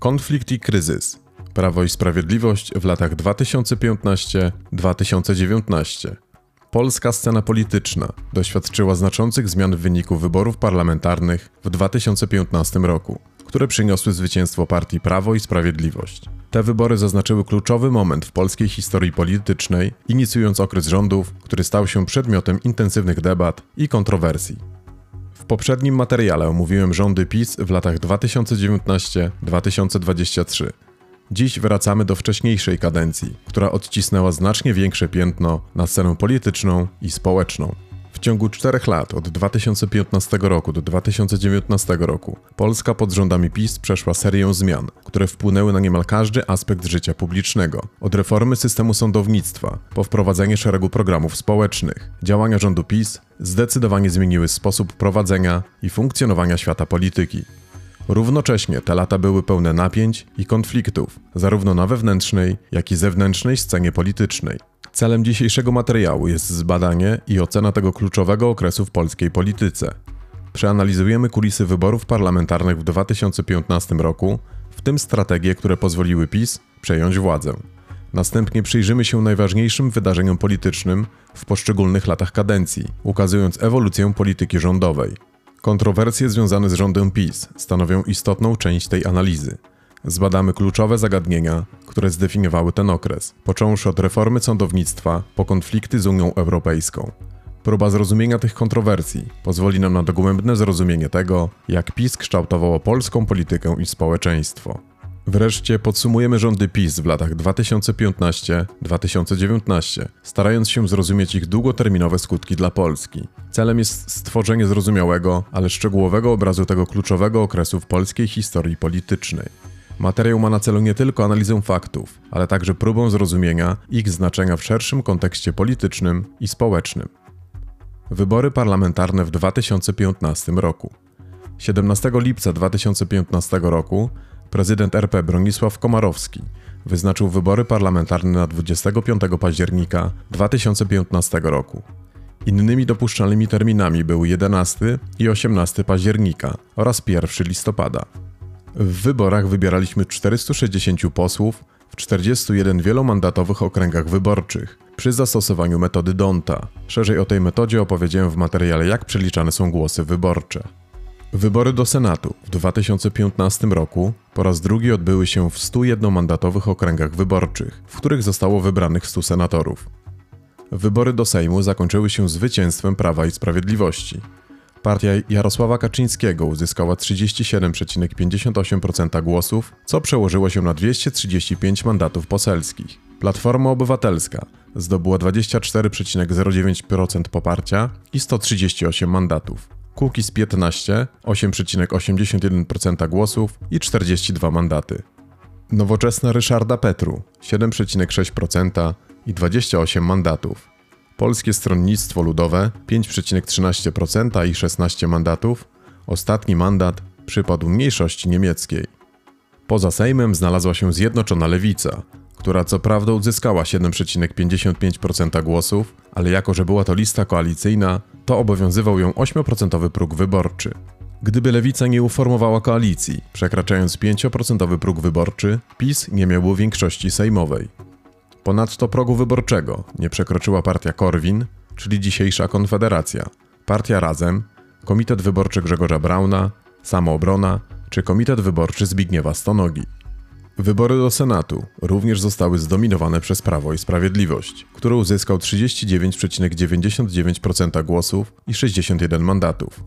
Konflikt i kryzys. Prawo i Sprawiedliwość w latach 2015-2019. Polska scena polityczna doświadczyła znaczących zmian w wyniku wyborów parlamentarnych w 2015 roku, które przyniosły zwycięstwo partii Prawo i Sprawiedliwość. Te wybory zaznaczyły kluczowy moment w polskiej historii politycznej, inicjując okres rządów, który stał się przedmiotem intensywnych debat i kontrowersji. W poprzednim materiale omówiłem rządy PiS w latach 2019-2023. Dziś wracamy do wcześniejszej kadencji, która odcisnęła znacznie większe piętno na scenę polityczną i społeczną. Ciągu czterech lat, od 2015 roku do 2019 roku, Polska pod rządami PiS przeszła serię zmian, które wpłynęły na niemal każdy aspekt życia publicznego. Od reformy systemu sądownictwa, po wprowadzenie szeregu programów społecznych. Działania rządu PiS zdecydowanie zmieniły sposób prowadzenia i funkcjonowania świata polityki. Równocześnie te lata były pełne napięć i konfliktów, zarówno na wewnętrznej, jak i zewnętrznej scenie politycznej. Celem dzisiejszego materiału jest zbadanie i ocena tego kluczowego okresu w polskiej polityce. Przeanalizujemy kulisy wyborów parlamentarnych w 2015 roku, w tym strategie, które pozwoliły PiS przejąć władzę. Następnie przyjrzymy się najważniejszym wydarzeniom politycznym w poszczególnych latach kadencji, ukazując ewolucję polityki rządowej. Kontrowersje związane z rządem PiS stanowią istotną część tej analizy. Zbadamy kluczowe zagadnienia, które zdefiniowały ten okres, począwszy od reformy sądownictwa po konflikty z Unią Europejską. Próba zrozumienia tych kontrowersji pozwoli nam na dogłębne zrozumienie tego, jak PiS kształtowało polską politykę i społeczeństwo. Wreszcie podsumujemy rządy PiS w latach 2015-2019, starając się zrozumieć ich długoterminowe skutki dla Polski. Celem jest stworzenie zrozumiałego, ale szczegółowego obrazu tego kluczowego okresu w polskiej historii politycznej. Materiał ma na celu nie tylko analizę faktów, ale także próbę zrozumienia ich znaczenia w szerszym kontekście politycznym i społecznym. Wybory parlamentarne w 2015 roku. 17 lipca 2015 roku prezydent RP Bronisław Komarowski wyznaczył wybory parlamentarne na 25 października 2015 roku. Innymi dopuszczalnymi terminami były 11 i 18 października oraz 1 listopada. W wyborach wybieraliśmy 460 posłów w 41 wielomandatowych okręgach wyborczych przy zastosowaniu metody Donta. Szerzej o tej metodzie opowiedziałem w materiale Jak przeliczane są głosy wyborcze. Wybory do Senatu w 2015 roku po raz drugi odbyły się w 101-mandatowych okręgach wyborczych, w których zostało wybranych 100 senatorów. Wybory do Sejmu zakończyły się zwycięstwem Prawa i Sprawiedliwości. Partia Jarosława Kaczyńskiego uzyskała 37,58% głosów, co przełożyło się na 235 mandatów poselskich. Platforma Obywatelska zdobyła 24,09% poparcia i 138 mandatów. Kukiz 15 8,81% głosów i 42 mandaty. Nowoczesna Ryszarda Petru 7,6% i 28 mandatów. Polskie Stronnictwo Ludowe 5,13% i 16 mandatów. Ostatni mandat przypadł mniejszości niemieckiej. Poza Sejmem znalazła się Zjednoczona Lewica, która co prawda uzyskała 7,55% głosów, ale jako że była to lista koalicyjna, to obowiązywał ją 8% próg wyborczy. Gdyby lewica nie uformowała koalicji, przekraczając 5% próg wyborczy, PiS nie miałby większości sejmowej. Ponadto progu wyborczego nie przekroczyła partia Korwin, czyli dzisiejsza Konfederacja, partia Razem, Komitet Wyborczy Grzegorza Brauna, Samoobrona czy Komitet Wyborczy Zbigniewa Stonogi. Wybory do Senatu również zostały zdominowane przez Prawo i Sprawiedliwość, który uzyskał 39,99% głosów i 61 mandatów.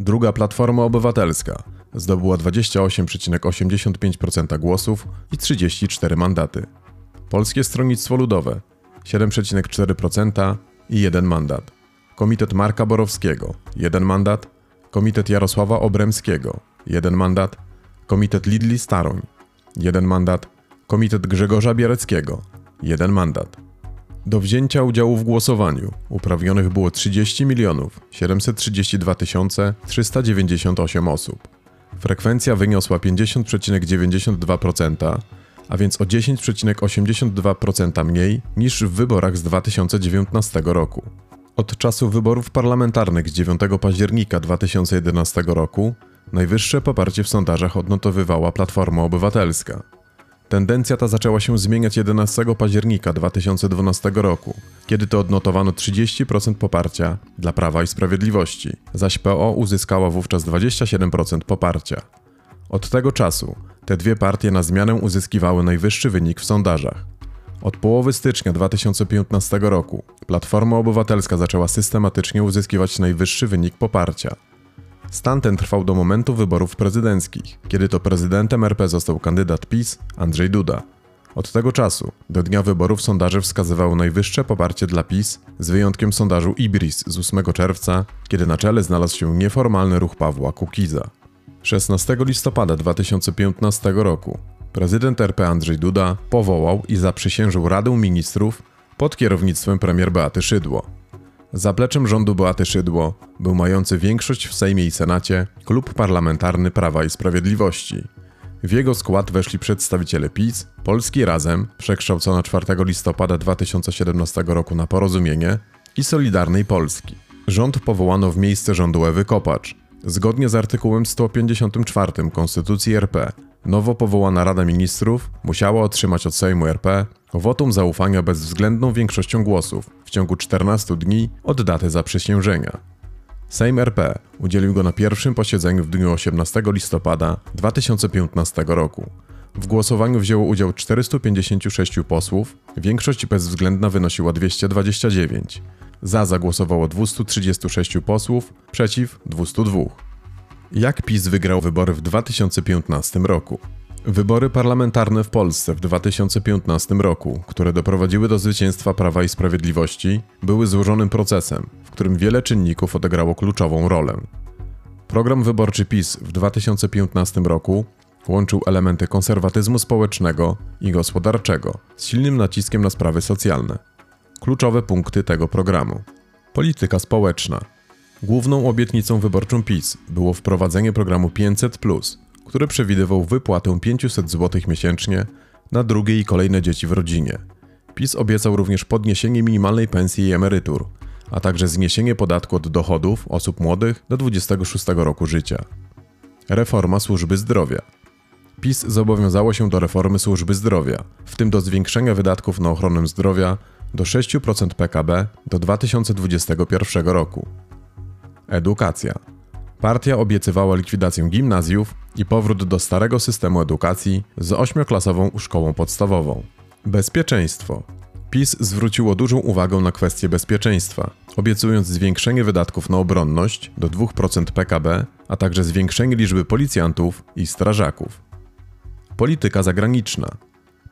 Druga Platforma Obywatelska zdobyła 28,85% głosów i 34 mandaty. Polskie Stronnictwo Ludowe 7,4% i 1 mandat. Komitet Marka Borowskiego 1 mandat. Komitet Jarosława Obremskiego 1 mandat. Komitet Lidli Staroń 1 mandat. Komitet Grzegorza Biereckiego 1 mandat. Do wzięcia udziału w głosowaniu uprawnionych było 30 milionów 732 398 osób. Frekwencja wyniosła 50,92%, a więc o 10,82% mniej niż w wyborach z 2019 roku. Od czasu wyborów parlamentarnych z 9 października 2011 roku najwyższe poparcie w sondażach odnotowywała Platforma Obywatelska. Tendencja ta zaczęła się zmieniać 11 października 2012 roku, kiedy to odnotowano 30% poparcia dla Prawa i Sprawiedliwości, zaś PO uzyskała wówczas 27% poparcia. Od tego czasu te dwie partie na zmianę uzyskiwały najwyższy wynik w sondażach. Od połowy stycznia 2015 roku Platforma Obywatelska zaczęła systematycznie uzyskiwać najwyższy wynik poparcia. Stan ten trwał do momentu wyborów prezydenckich, kiedy to prezydentem RP został kandydat PiS Andrzej Duda. Od tego czasu do dnia wyborów sondaże wskazywały najwyższe poparcie dla PiS, z wyjątkiem sondażu Ibris z 8 czerwca, kiedy na czele znalazł się nieformalny ruch Pawła Kukiza. 16 listopada 2015 roku prezydent RP Andrzej Duda powołał i zaprzysiężył Radę Ministrów pod kierownictwem premier Beaty Szydło. Zapleczem rządu Beaty Szydło był mający większość w Sejmie i Senacie Klub Parlamentarny Prawa i Sprawiedliwości. W jego skład weszli przedstawiciele PiS, Polski Razem, przekształcona 4 listopada 2017 roku na Porozumienie i Solidarnej Polski. Rząd powołano w miejsce rządu Ewy Kopacz. Zgodnie z artykułem 154 Konstytucji RP, nowo powołana Rada Ministrów musiała otrzymać od Sejmu RP wotum zaufania bezwzględną większością głosów w ciągu 14 dni od daty zaprzysiężenia. Sejm RP udzielił go na pierwszym posiedzeniu w dniu 18 listopada 2015 roku. W głosowaniu wzięło udział 456 posłów, większość bezwzględna wynosiła 229. Za zagłosowało 236 posłów, przeciw 202. Jak PiS wygrał wybory w 2015 roku? Wybory parlamentarne w Polsce w 2015 roku, które doprowadziły do zwycięstwa Prawa i Sprawiedliwości, były złożonym procesem, w którym wiele czynników odegrało kluczową rolę. Program wyborczy PiS w 2015 roku łączył elementy konserwatyzmu społecznego i gospodarczego z silnym naciskiem na sprawy socjalne. Kluczowe punkty tego programu: polityka społeczna. Główną obietnicą wyborczą PiS było wprowadzenie programu 500, który przewidywał wypłatę 500 zł miesięcznie na drugie i kolejne dzieci w rodzinie. PiS obiecał również podniesienie minimalnej pensji i emerytur, a także zniesienie podatku od dochodów osób młodych do 26 roku życia. Reforma służby zdrowia. PiS zobowiązało się do reformy służby zdrowia, w tym do zwiększenia wydatków na ochronę zdrowia do 6% PKB do 2021 roku. Edukacja. Partia obiecywała likwidację gimnazjów i powrót do starego systemu edukacji z ośmioklasową szkołą podstawową. Bezpieczeństwo. PiS zwróciło dużą uwagę na kwestię bezpieczeństwa, obiecując zwiększenie wydatków na obronność do 2% PKB, a także zwiększenie liczby policjantów i strażaków. Polityka zagraniczna.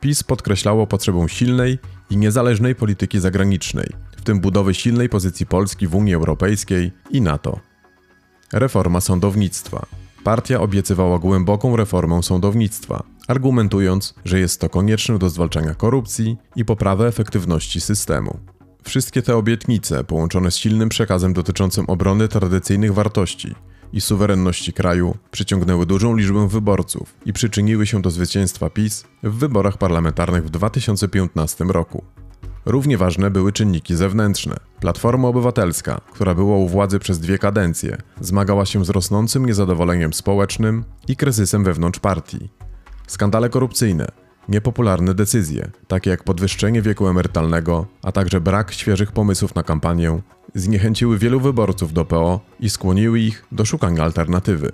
PiS podkreślało potrzebę silnej i niezależnej polityki zagranicznej, w tym budowy silnej pozycji Polski w Unii Europejskiej i NATO. Reforma sądownictwa. Partia obiecywała głęboką reformę sądownictwa, argumentując, że jest to konieczne do zwalczania korupcji i poprawy efektywności systemu. Wszystkie te obietnice, połączone z silnym przekazem dotyczącym obrony tradycyjnych wartości i suwerenności kraju, przyciągnęły dużą liczbę wyborców i przyczyniły się do zwycięstwa PiS w wyborach parlamentarnych w 2015 roku. Równie ważne były czynniki zewnętrzne. Platforma Obywatelska, która była u władzy przez dwie kadencje, zmagała się z rosnącym niezadowoleniem społecznym i kryzysem wewnątrz partii. Skandale korupcyjne, niepopularne decyzje, takie jak podwyższenie wieku emerytalnego, a także brak świeżych pomysłów na kampanię, zniechęciły wielu wyborców do PO i skłoniły ich do szukania alternatywy.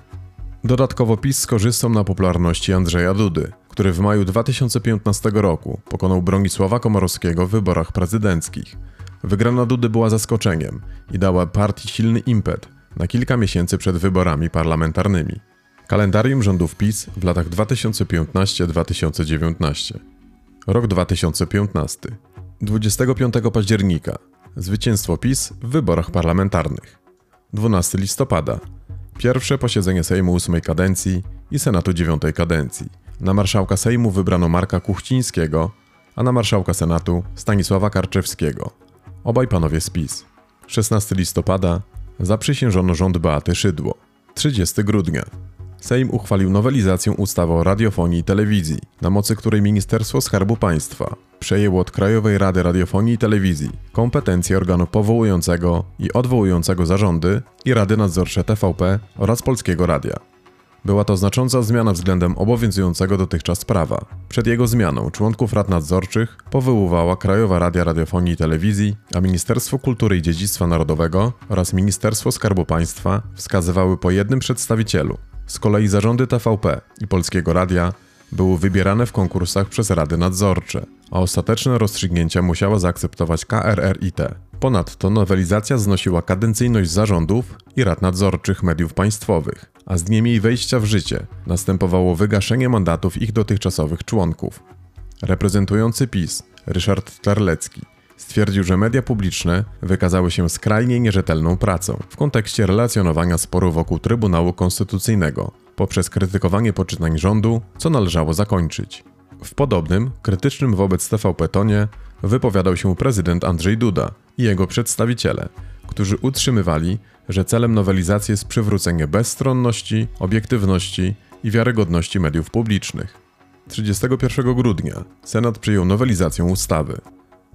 Dodatkowo PiS skorzystał na popularności Andrzeja Dudy, który w maju 2015 roku pokonał Bronisława Komorowskiego w wyborach prezydenckich. Wygrana Dudy była zaskoczeniem i dała partii silny impet na kilka miesięcy przed wyborami parlamentarnymi. Kalendarium rządów PiS w latach 2015-2019. Rok 2015. 25 października. Zwycięstwo PiS w wyborach parlamentarnych. 12 listopada. Pierwsze posiedzenie Sejmu ósmej kadencji i Senatu dziewiątej kadencji. Na marszałka Sejmu wybrano Marka Kuchcińskiego, a na marszałka Senatu Stanisława Karczewskiego. Obaj panowie z PiS. 16 listopada zaprzysiężono rząd Beaty Szydło. 30 grudnia. Sejm uchwalił nowelizację ustawy o radiofonii i telewizji, na mocy której Ministerstwo Skarbu Państwa przejęło od Krajowej Rady Radiofonii i Telewizji kompetencje organu powołującego i odwołującego zarządy i Rady Nadzorcze TVP oraz Polskiego Radia. Była to znacząca zmiana względem obowiązującego dotychczas prawa. Przed jego zmianą członków rad nadzorczych powoływała Krajowa Radia Radiofonii i Telewizji, a Ministerstwo Kultury i Dziedzictwa Narodowego oraz Ministerstwo Skarbu Państwa wskazywały po jednym przedstawicielu. Z kolei zarządy TVP i Polskiego Radia były wybierane w konkursach przez rady nadzorcze, a ostateczne rozstrzygnięcia musiała zaakceptować KRRiT. Ponadto nowelizacja znosiła kadencyjność zarządów i rad nadzorczych mediów państwowych, a z dniem jej wejścia w życie następowało wygaszenie mandatów ich dotychczasowych członków. Reprezentujący PiS Ryszard Terlecki stwierdził, że media publiczne wykazały się skrajnie nierzetelną pracą w kontekście relacjonowania sporu wokół Trybunału Konstytucyjnego poprzez krytykowanie poczynań rządu, co należało zakończyć. W podobnym, krytycznym wobec TVP tonie wypowiadał się prezydent Andrzej Duda i jego przedstawiciele, którzy utrzymywali, że celem nowelizacji jest przywrócenie bezstronności, obiektywności i wiarygodności mediów publicznych. 31 grudnia Senat przyjął nowelizację ustawy.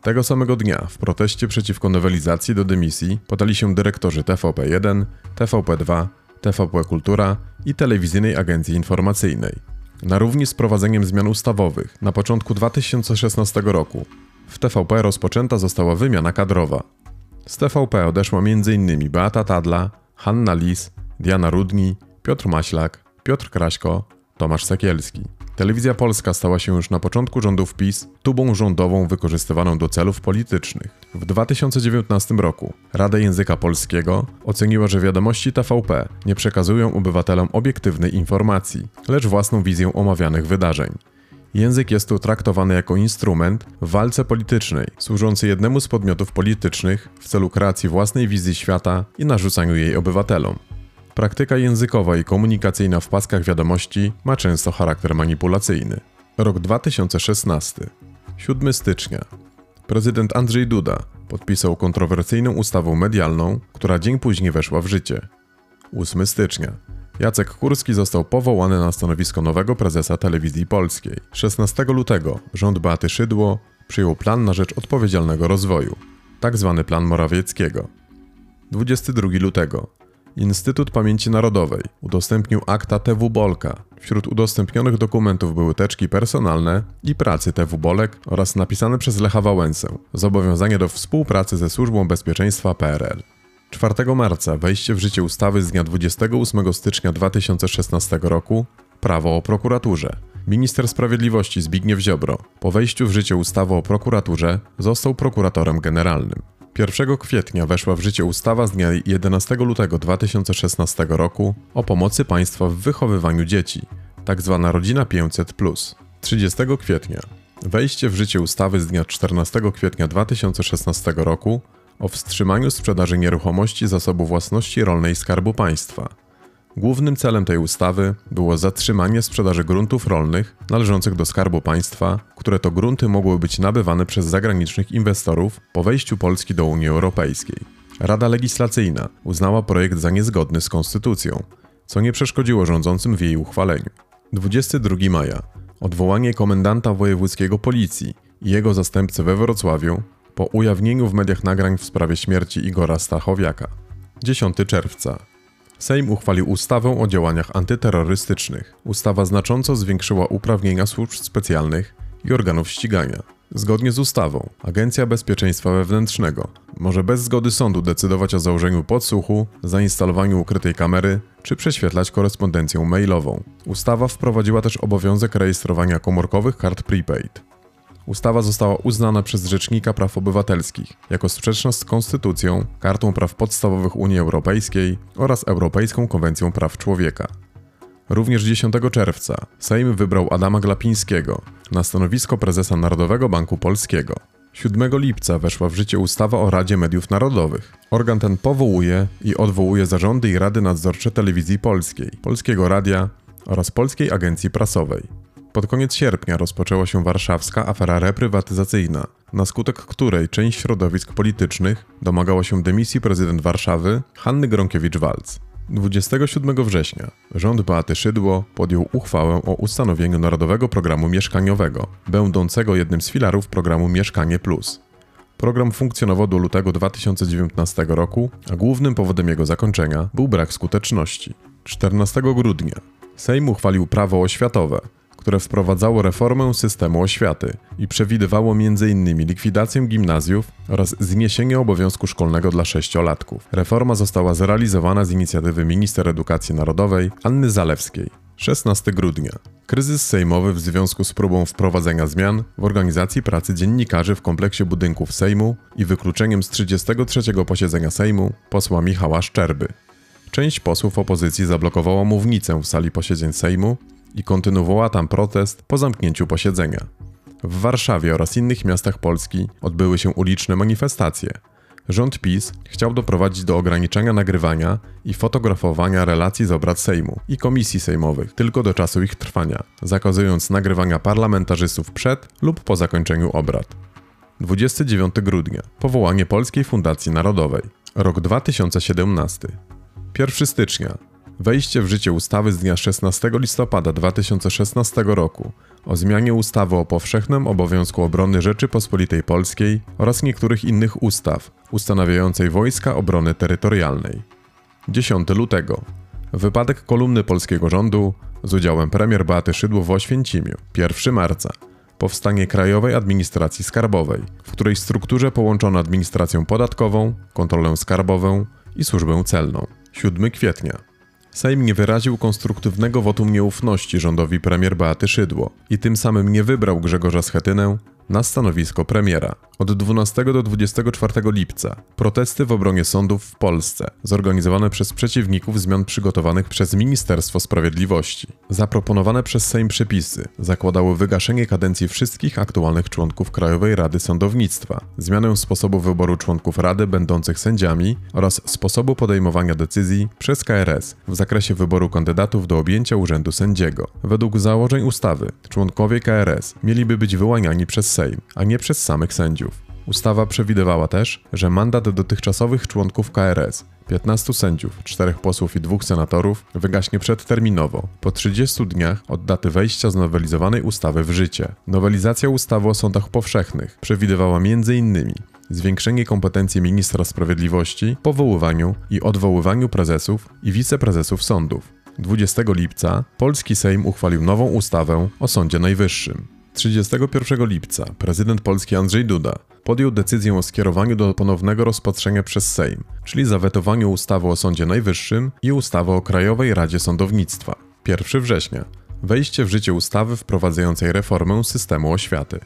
Tego samego dnia w proteście przeciwko nowelizacji do dymisji podali się dyrektorzy TVP1, TVP2, TVP Kultura i Telewizyjnej Agencji Informacyjnej. Na równi z prowadzeniem zmian ustawowych na początku 2016 roku w TVP rozpoczęta została wymiana kadrowa. Z TVP odeszła m.in. Beata Tadla, Hanna Lis, Diana Rudni, Piotr Maślak, Piotr Kraśko, Tomasz Sekielski. Telewizja Polska stała się już na początku rządów PiS tubą rządową wykorzystywaną do celów politycznych. W 2019 roku Rada Języka Polskiego oceniła, że wiadomości TVP nie przekazują obywatelom obiektywnej informacji, lecz własną wizję omawianych wydarzeń. Język jest tu traktowany jako instrument w walce politycznej, służący jednemu z podmiotów politycznych w celu kreacji własnej wizji świata i narzucaniu jej obywatelom. Praktyka językowa i komunikacyjna w paskach wiadomości ma często charakter manipulacyjny. Rok 2016. 7 stycznia. Prezydent Andrzej Duda podpisał kontrowersyjną ustawę medialną, która dzień później weszła w życie. 8 stycznia. Jacek Kurski został powołany na stanowisko nowego prezesa telewizji polskiej. 16 lutego rząd Beaty Szydło przyjął plan na rzecz odpowiedzialnego rozwoju, tak zwany plan Morawieckiego. 22 lutego Instytut Pamięci Narodowej udostępnił akta TW Bolka. Wśród udostępnionych dokumentów były teczki personalne i pracy TW Bolek oraz napisane przez Lecha Wałęsę zobowiązanie do współpracy ze Służbą Bezpieczeństwa PRL. 4 marca wejście w życie ustawy z dnia 28 stycznia 2016 roku Prawo o prokuraturze. Minister Sprawiedliwości Zbigniew Ziobro po wejściu w życie ustawy o prokuraturze został prokuratorem generalnym. 1 kwietnia weszła w życie ustawa z dnia 11 lutego 2016 roku o pomocy państwa w wychowywaniu dzieci, tzw. Tak rodzina 500. 30 kwietnia wejście w życie ustawy z dnia 14 kwietnia 2016 roku o wstrzymaniu sprzedaży nieruchomości zasobu własności rolnej Skarbu Państwa. Głównym celem tej ustawy było zatrzymanie sprzedaży gruntów rolnych należących do Skarbu Państwa, które to grunty mogły być nabywane przez zagranicznych inwestorów po wejściu Polski do Unii Europejskiej. Rada Legislacyjna uznała projekt za niezgodny z konstytucją, co nie przeszkodziło rządzącym w jej uchwaleniu. 22 maja odwołanie komendanta wojewódzkiego policji i jego zastępcy we Wrocławiu po ujawnieniu w mediach nagrań w sprawie śmierci Igora Stachowiaka. 10 czerwca. Sejm uchwalił ustawę o działaniach antyterrorystycznych. Ustawa znacząco zwiększyła uprawnienia służb specjalnych i organów ścigania. Zgodnie z ustawą, Agencja Bezpieczeństwa Wewnętrznego może bez zgody sądu decydować o założeniu podsłuchu, zainstalowaniu ukrytej kamery czy prześwietlać korespondencję mailową. Ustawa wprowadziła też obowiązek rejestrowania komórkowych kart prepaid. Ustawa została uznana przez Rzecznika Praw Obywatelskich jako sprzeczna z Konstytucją, Kartą Praw Podstawowych Unii Europejskiej oraz Europejską Konwencją Praw Człowieka. Również 10 czerwca Sejm wybrał Adama Glapińskiego na stanowisko prezesa Narodowego Banku Polskiego. 7 lipca weszła w życie ustawa o Radzie Mediów Narodowych. Organ ten powołuje i odwołuje zarządy i rady nadzorcze telewizji polskiej, Polskiego Radia oraz Polskiej Agencji Prasowej. Pod koniec sierpnia rozpoczęła się warszawska afera reprywatyzacyjna, na skutek której część środowisk politycznych domagała się dymisji prezydent Warszawy Hanny Gronkiewicz-Walc. 27 września rząd Beaty Szydło podjął uchwałę o ustanowieniu Narodowego Programu Mieszkaniowego, będącego jednym z filarów programu Mieszkanie Plus. Program funkcjonował do lutego 2019 roku, a głównym powodem jego zakończenia był brak skuteczności. 14 grudnia Sejm uchwalił prawo oświatowe, które wprowadzało reformę systemu oświaty i przewidywało m.in. likwidację gimnazjów oraz zniesienie obowiązku szkolnego dla sześciolatków. Reforma została zrealizowana z inicjatywy minister edukacji narodowej Anny Zalewskiej. 16 grudnia. Kryzys sejmowy w związku z próbą wprowadzenia zmian w organizacji pracy dziennikarzy w kompleksie budynków Sejmu i wykluczeniem z 33 posiedzenia Sejmu posła Michała Szczerby. Część posłów opozycji zablokowała mównicę w sali posiedzeń Sejmu i kontynuowała tam protest po zamknięciu posiedzenia. W Warszawie oraz innych miastach Polski odbyły się uliczne manifestacje. Rząd PiS chciał doprowadzić do ograniczenia nagrywania i fotografowania relacji z obrad Sejmu i komisji sejmowych tylko do czasu ich trwania, zakazując nagrywania parlamentarzystów przed lub po zakończeniu obrad. 29 grudnia powołanie Polskiej Fundacji Narodowej. Rok 2017. 1 stycznia wejście w życie ustawy z dnia 16 listopada 2016 roku o zmianie ustawy o powszechnym obowiązku obrony Rzeczypospolitej Polskiej oraz niektórych innych ustaw ustanawiającej Wojska Obrony Terytorialnej. 10 lutego. Wypadek kolumny polskiego rządu z udziałem premier Beaty Szydło w Oświęcimiu. 1 marca. Powstanie Krajowej Administracji Skarbowej, w której strukturze połączono administrację podatkową, kontrolę skarbową i służbę celną. 7 kwietnia. Sejm nie wyraził konstruktywnego wotum nieufności rządowi premier Beaty Szydło i tym samym nie wybrał Grzegorza Schetynę na stanowisko premiera. Od 12 do 24 lipca protesty w obronie sądów w Polsce, zorganizowane przez przeciwników zmian przygotowanych przez Ministerstwo Sprawiedliwości. Zaproponowane przez Sejm przepisy zakładały wygaszenie kadencji wszystkich aktualnych członków Krajowej Rady Sądownictwa, zmianę sposobu wyboru członków Rady będących sędziami oraz sposobu podejmowania decyzji przez KRS w zakresie wyboru kandydatów do objęcia urzędu sędziego. Według założeń ustawy członkowie KRS mieliby być wyłaniani przez Sejm, a nie przez samych sędziów. Ustawa przewidywała też, że mandat dotychczasowych członków KRS 15 sędziów, 4 posłów i 2 senatorów wygaśnie przedterminowo, po 30 dniach od daty wejścia znowelizowanej ustawy w życie. Nowelizacja ustawy o sądach powszechnych przewidywała m.in. zwiększenie kompetencji ministra sprawiedliwości, powoływaniu i odwoływaniu prezesów i wiceprezesów sądów. 20 lipca polski Sejm uchwalił nową ustawę o Sądzie Najwyższym. 31 lipca prezydent Polski Andrzej Duda podjął decyzję o skierowaniu do ponownego rozpatrzenia przez Sejm, czyli zawetowaniu ustawy o Sądzie Najwyższym i ustawy o Krajowej Radzie Sądownictwa. 1 września wejście w życie ustawy wprowadzającej reformę systemu oświaty.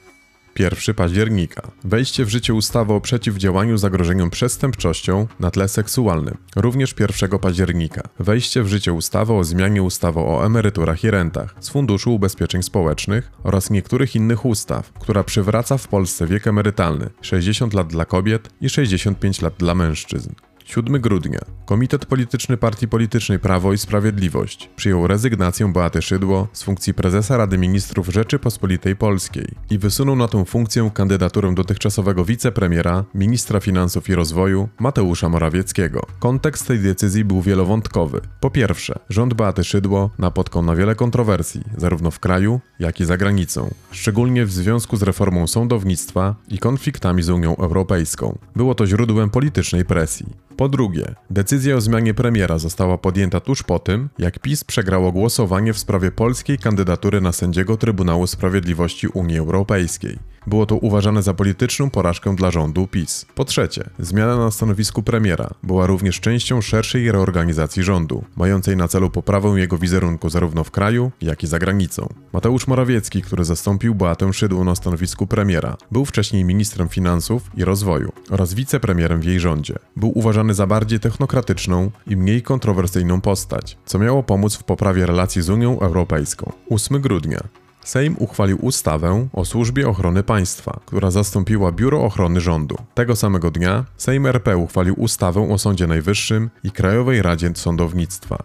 1 października. Wejście w życie ustawy o przeciwdziałaniu zagrożeniom przestępczością na tle seksualnym. Również 1 października. Wejście w życie ustawy o zmianie ustawy o emeryturach i rentach z Funduszu Ubezpieczeń Społecznych oraz niektórych innych ustaw, która przywraca w Polsce wiek emerytalny 60 lat dla kobiet i 65 lat dla mężczyzn. 7 grudnia. Komitet Polityczny Partii Politycznej Prawo i Sprawiedliwość przyjął rezygnację Beaty Szydło z funkcji prezesa Rady Ministrów Rzeczypospolitej Polskiej i wysunął na tę funkcję kandydaturę dotychczasowego wicepremiera, ministra finansów i rozwoju Mateusza Morawieckiego. Kontekst tej decyzji był wielowątkowy. Po pierwsze, rząd Beaty Szydło napotkał na wiele kontrowersji, zarówno w kraju, jak i za granicą, szczególnie w związku z reformą sądownictwa i konfliktami z Unią Europejską. Było to źródłem politycznej presji. Po drugie, decyzja o zmianie premiera została podjęta tuż po tym, jak PiS przegrało głosowanie w sprawie polskiej kandydatury na sędziego Trybunału Sprawiedliwości Unii Europejskiej. Było to uważane za polityczną porażkę dla rządu PiS. Po trzecie, zmiana na stanowisku premiera była również częścią szerszej reorganizacji rządu, mającej na celu poprawę jego wizerunku zarówno w kraju, jak i za granicą. Mateusz Morawiecki, który zastąpił Beatę Szydło na stanowisku premiera, był wcześniej ministrem finansów i rozwoju oraz wicepremierem w jej rządzie. Był uważany za bardziej technokratyczną i mniej kontrowersyjną postać, co miało pomóc w poprawie relacji z Unią Europejską. 8 grudnia Sejm uchwalił ustawę o Służbie Ochrony Państwa, która zastąpiła Biuro Ochrony Rządu. Tego samego dnia Sejm RP uchwalił ustawę o Sądzie Najwyższym i Krajowej Radzie Sądownictwa.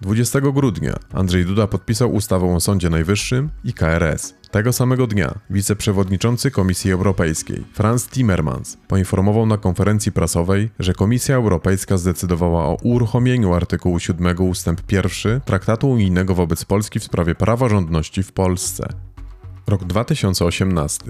20 grudnia Andrzej Duda podpisał ustawę o Sądzie Najwyższym i KRS. Tego samego dnia wiceprzewodniczący Komisji Europejskiej Franz Timmermans poinformował na konferencji prasowej, że Komisja Europejska zdecydowała o uruchomieniu artykułu 7 ustęp 1 Traktatu Unijnego wobec Polski w sprawie praworządności w Polsce. Rok 2018.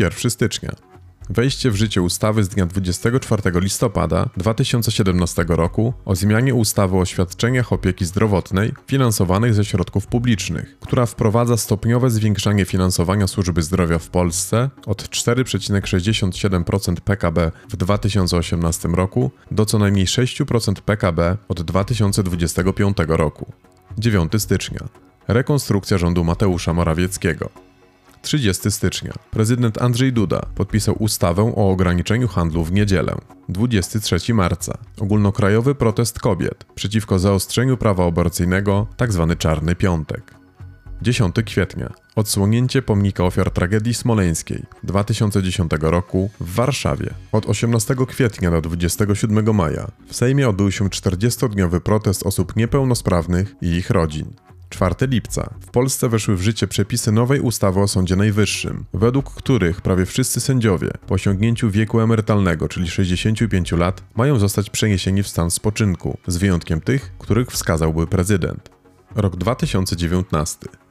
1 stycznia. Wejście w życie ustawy z dnia 24 listopada 2017 roku o zmianie ustawy o świadczeniach opieki zdrowotnej finansowanych ze środków publicznych, która wprowadza stopniowe zwiększanie finansowania służby zdrowia w Polsce od 4,67% PKB w 2018 roku do co najmniej 6% PKB od 2025 roku. 9 stycznia. Rekonstrukcja rządu Mateusza Morawieckiego. 30 stycznia. Prezydent Andrzej Duda podpisał ustawę o ograniczeniu handlu w niedzielę. 23 marca. Ogólnokrajowy protest kobiet przeciwko zaostrzeniu prawa aborcyjnego, tzw. Tak Czarny Piątek. 10 kwietnia. Odsłonięcie pomnika ofiar tragedii smoleńskiej 2010 roku w Warszawie. Od 18 kwietnia do 27 maja w Sejmie odbył się 40-dniowy protest osób niepełnosprawnych i ich rodzin. 4 lipca. W Polsce weszły w życie przepisy nowej ustawy o Sądzie Najwyższym, według których prawie wszyscy sędziowie po osiągnięciu wieku emerytalnego, czyli 65 lat, mają zostać przeniesieni w stan spoczynku, z wyjątkiem tych, których wskazałby prezydent. Rok 2019.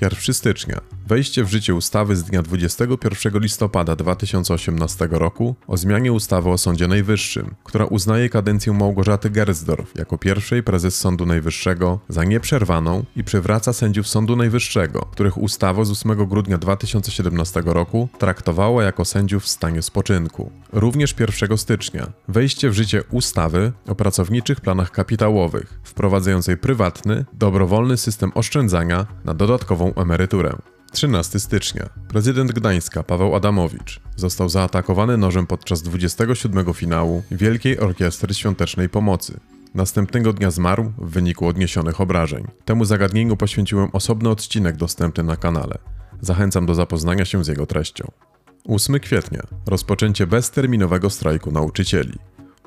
1 stycznia. Wejście w życie ustawy z dnia 21 listopada 2018 roku o zmianie ustawy o Sądzie Najwyższym, która uznaje kadencję Małgorzaty Gersdorf jako pierwszej prezes Sądu Najwyższego za nieprzerwaną i przywraca sędziów Sądu Najwyższego, których ustawa z 8 grudnia 2017 roku traktowała jako sędziów w stanie spoczynku. Również 1 stycznia wejście w życie ustawy o pracowniczych planach kapitałowych, wprowadzającej prywatny, dobrowolny system oszczędzania na dodatkową emeryturę. 13 stycznia. Prezydent Gdańska Paweł Adamowicz został zaatakowany nożem podczas 27 finału Wielkiej Orkiestry Świątecznej Pomocy. Następnego dnia zmarł w wyniku odniesionych obrażeń. Temu zagadnieniu poświęciłem osobny odcinek dostępny na kanale. Zachęcam do zapoznania się z jego treścią. 8 kwietnia. Rozpoczęcie bezterminowego strajku nauczycieli.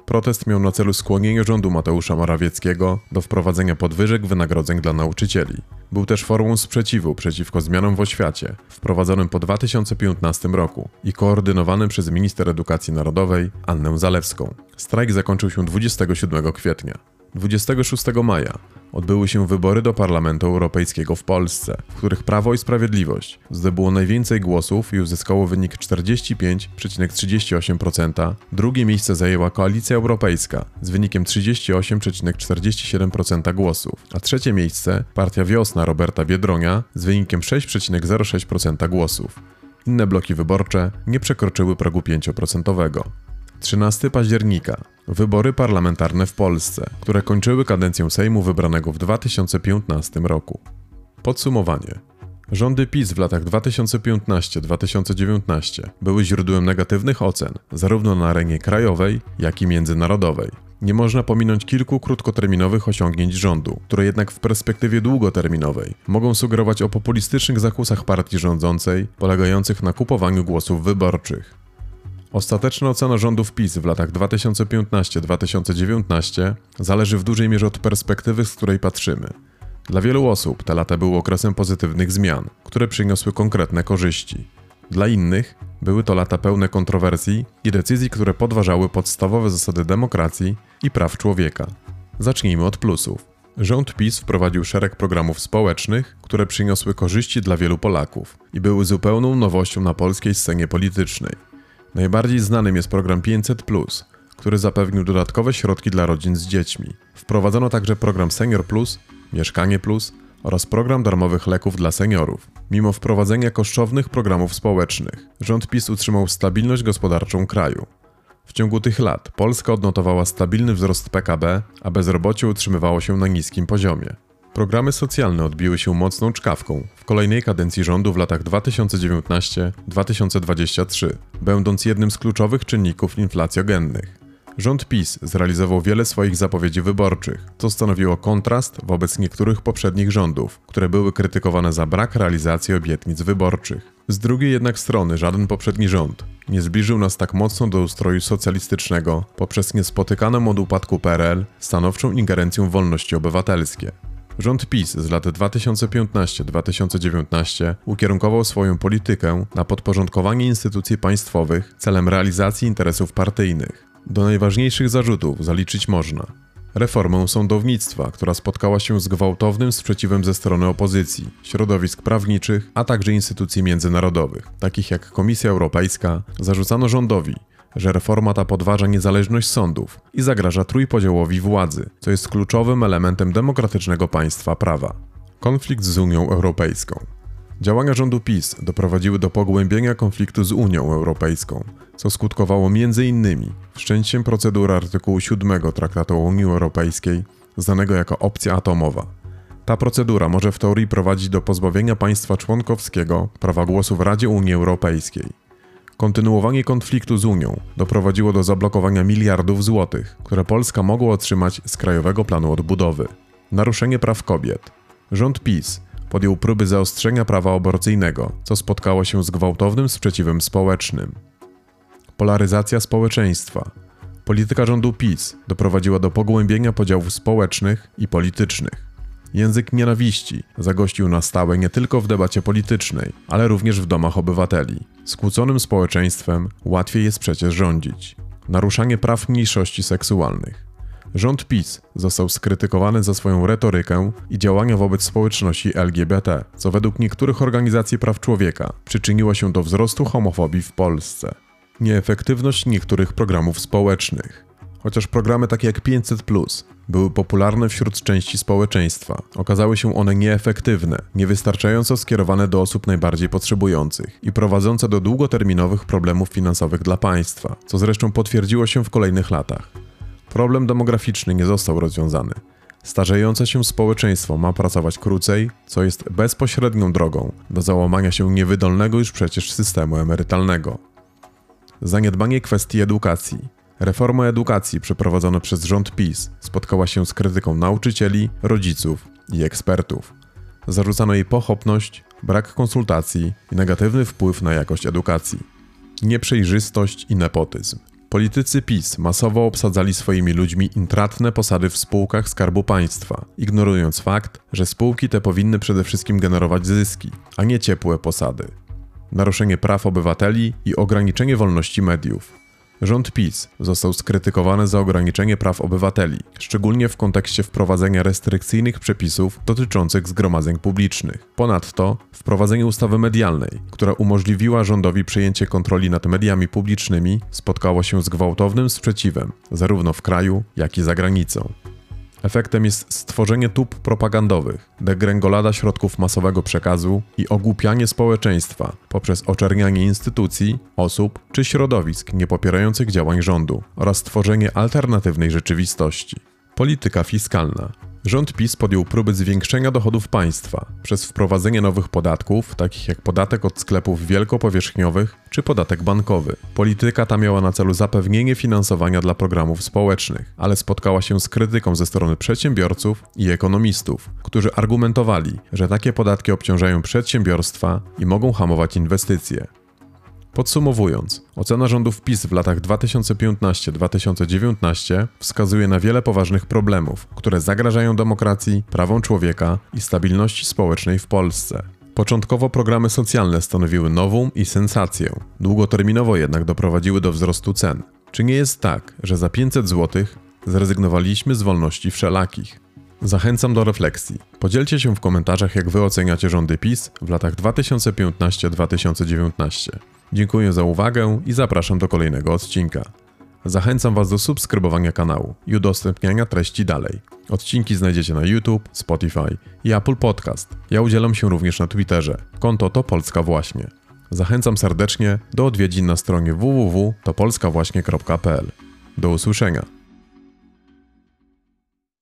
Protest miał na celu skłonienie rządu Mateusza Morawieckiego do wprowadzenia podwyżek wynagrodzeń dla nauczycieli. Był też formą sprzeciwu przeciwko zmianom w oświacie, wprowadzonym po 2015 roku i koordynowanym przez minister edukacji narodowej Annę Zalewską. Strajk zakończył się 27 kwietnia. 26 maja odbyły się wybory do Parlamentu Europejskiego w Polsce, w których Prawo i Sprawiedliwość zdobyło najwięcej głosów i uzyskało wynik 45,38%. Drugie miejsce zajęła Koalicja Europejska z wynikiem 38,47% głosów, a trzecie miejsce Partia Wiosna Roberta Biedronia z wynikiem 6,06% głosów. Inne bloki wyborcze nie przekroczyły progu 5%. 13 października wybory parlamentarne w Polsce, które kończyły kadencję Sejmu wybranego w 2015 roku. Podsumowanie. Rządy PiS w latach 2015-2019 były źródłem negatywnych ocen, zarówno na arenie krajowej, jak i międzynarodowej. Nie można pominąć kilku krótkoterminowych osiągnięć rządu, które jednak w perspektywie długoterminowej mogą sugerować o populistycznych zakusach partii rządzącej, polegających na kupowaniu głosów wyborczych. Ostateczna ocena rządów PiS w latach 2015-2019 zależy w dużej mierze od perspektywy, z której patrzymy. Dla wielu osób te lata były okresem pozytywnych zmian, które przyniosły konkretne korzyści. Dla innych były to lata pełne kontrowersji i decyzji, które podważały podstawowe zasady demokracji i praw człowieka. Zacznijmy od plusów. Rząd PiS wprowadził szereg programów społecznych, które przyniosły korzyści dla wielu Polaków i były zupełną nowością na polskiej scenie politycznej. Najbardziej znanym jest program 500, który zapewnił dodatkowe środki dla rodzin z dziećmi. Wprowadzono także program Senior Plus, Mieszkanie Plus oraz program darmowych leków dla seniorów. Mimo wprowadzenia kosztownych programów społecznych, rząd PiS utrzymał stabilność gospodarczą kraju. W ciągu tych lat Polska odnotowała stabilny wzrost PKB, a bezrobocie utrzymywało się na niskim poziomie. Programy socjalne odbiły się mocną czkawką w kolejnej kadencji rządu w latach 2019-2023, będąc jednym z kluczowych czynników inflacjogennych. Rząd PiS zrealizował wiele swoich zapowiedzi wyborczych, co stanowiło kontrast wobec niektórych poprzednich rządów, które były krytykowane za brak realizacji obietnic wyborczych. Z drugiej jednak strony żaden poprzedni rząd nie zbliżył nas tak mocno do ustroju socjalistycznego poprzez niespotykaną od upadku PRL stanowczą ingerencją w wolności obywatelskie. Rząd PiS z lat 2015-2019 ukierunkował swoją politykę na podporządkowanie instytucji państwowych celem realizacji interesów partyjnych. Do najważniejszych zarzutów zaliczyć można reformę sądownictwa, która spotkała się z gwałtownym sprzeciwem ze strony opozycji, środowisk prawniczych, a także instytucji międzynarodowych, takich jak Komisja Europejska, zarzucano rządowi, że reforma ta podważa niezależność sądów i zagraża trójpodziałowi władzy, co jest kluczowym elementem demokratycznego państwa prawa. Konflikt z Unią Europejską. Działania rządu PiS doprowadziły do pogłębienia konfliktu z Unią Europejską, co skutkowało m.in. wszczęciem procedury artykułu 7 Traktatu o Unii Europejskiej, znanego jako opcja atomowa. Ta procedura może w teorii prowadzić do pozbawienia państwa członkowskiego prawa głosu w Radzie Unii Europejskiej. Kontynuowanie konfliktu z Unią doprowadziło do zablokowania miliardów złotych, które Polska mogła otrzymać z Krajowego Planu Odbudowy. Naruszenie praw kobiet. Rząd PiS podjął próby zaostrzenia prawa aborcyjnego, co spotkało się z gwałtownym sprzeciwem społecznym. Polaryzacja społeczeństwa. Polityka rządu PiS doprowadziła do pogłębienia podziałów społecznych i politycznych. Język nienawiści zagościł na stałe nie tylko w debacie politycznej, ale również w domach obywateli. Skłóconym społeczeństwem łatwiej jest przecież rządzić. Naruszanie praw mniejszości seksualnych. Rząd PiS został skrytykowany za swoją retorykę i działania wobec społeczności LGBT, co według niektórych organizacji praw człowieka przyczyniło się do wzrostu homofobii w Polsce. Nieefektywność niektórych programów społecznych. Chociaż programy takie jak 500 były popularne wśród części społeczeństwa, okazały się one nieefektywne, niewystarczająco skierowane do osób najbardziej potrzebujących i prowadzące do długoterminowych problemów finansowych dla państwa, co zresztą potwierdziło się w kolejnych latach. Problem demograficzny nie został rozwiązany. Starzejące się społeczeństwo ma pracować krócej, co jest bezpośrednią drogą do załamania się niewydolnego już przecież systemu emerytalnego. Zaniedbanie kwestii edukacji. Reforma edukacji przeprowadzona przez rząd PiS spotkała się z krytyką nauczycieli, rodziców i ekspertów. Zarzucano jej pochopność, brak konsultacji i negatywny wpływ na jakość edukacji. Nieprzejrzystość i nepotyzm. Politycy PiS masowo obsadzali swoimi ludźmi intratne posady w spółkach Skarbu Państwa, ignorując fakt, że spółki te powinny przede wszystkim generować zyski, a nie ciepłe posady. Naruszenie praw obywateli i ograniczenie wolności mediów. Rząd PiS został skrytykowany za ograniczenie praw obywateli, szczególnie w kontekście wprowadzenia restrykcyjnych przepisów dotyczących zgromadzeń publicznych. Ponadto wprowadzenie ustawy medialnej, która umożliwiła rządowi przejęcie kontroli nad mediami publicznymi, spotkało się z gwałtownym sprzeciwem, zarówno w kraju, jak i za granicą. Efektem jest stworzenie tub propagandowych, degręgolada środków masowego przekazu i ogłupianie społeczeństwa poprzez oczernianie instytucji, osób czy środowisk niepopierających działań rządu oraz stworzenie alternatywnej rzeczywistości. Polityka fiskalna. Rząd PiS podjął próby zwiększenia dochodów państwa przez wprowadzenie nowych podatków, takich jak podatek od sklepów wielkopowierzchniowych czy podatek bankowy. Polityka ta miała na celu zapewnienie finansowania dla programów społecznych, ale spotkała się z krytyką ze strony przedsiębiorców i ekonomistów, którzy argumentowali, że takie podatki obciążają przedsiębiorstwa i mogą hamować inwestycje. Podsumowując, ocena rządów PiS w latach 2015-2019 wskazuje na wiele poważnych problemów, które zagrażają demokracji, prawom człowieka i stabilności społecznej w Polsce. Początkowo programy socjalne stanowiły nową i sensację, długoterminowo jednak doprowadziły do wzrostu cen. Czy nie jest tak, że za 500 zł zrezygnowaliśmy z wolności wszelakich? Zachęcam do refleksji. Podzielcie się w komentarzach, jak wy oceniacie rządy PiS w latach 2015-2019. Dziękuję za uwagę i zapraszam do kolejnego odcinka. Zachęcam Was do subskrybowania kanału i udostępniania treści dalej. Odcinki znajdziecie na YouTube, Spotify i Apple Podcast. Ja udzielam się również na Twitterze. Konto to Polska Właśnie. Zachęcam serdecznie do odwiedzin na stronie www.topolskawłaśnie.pl. Do usłyszenia.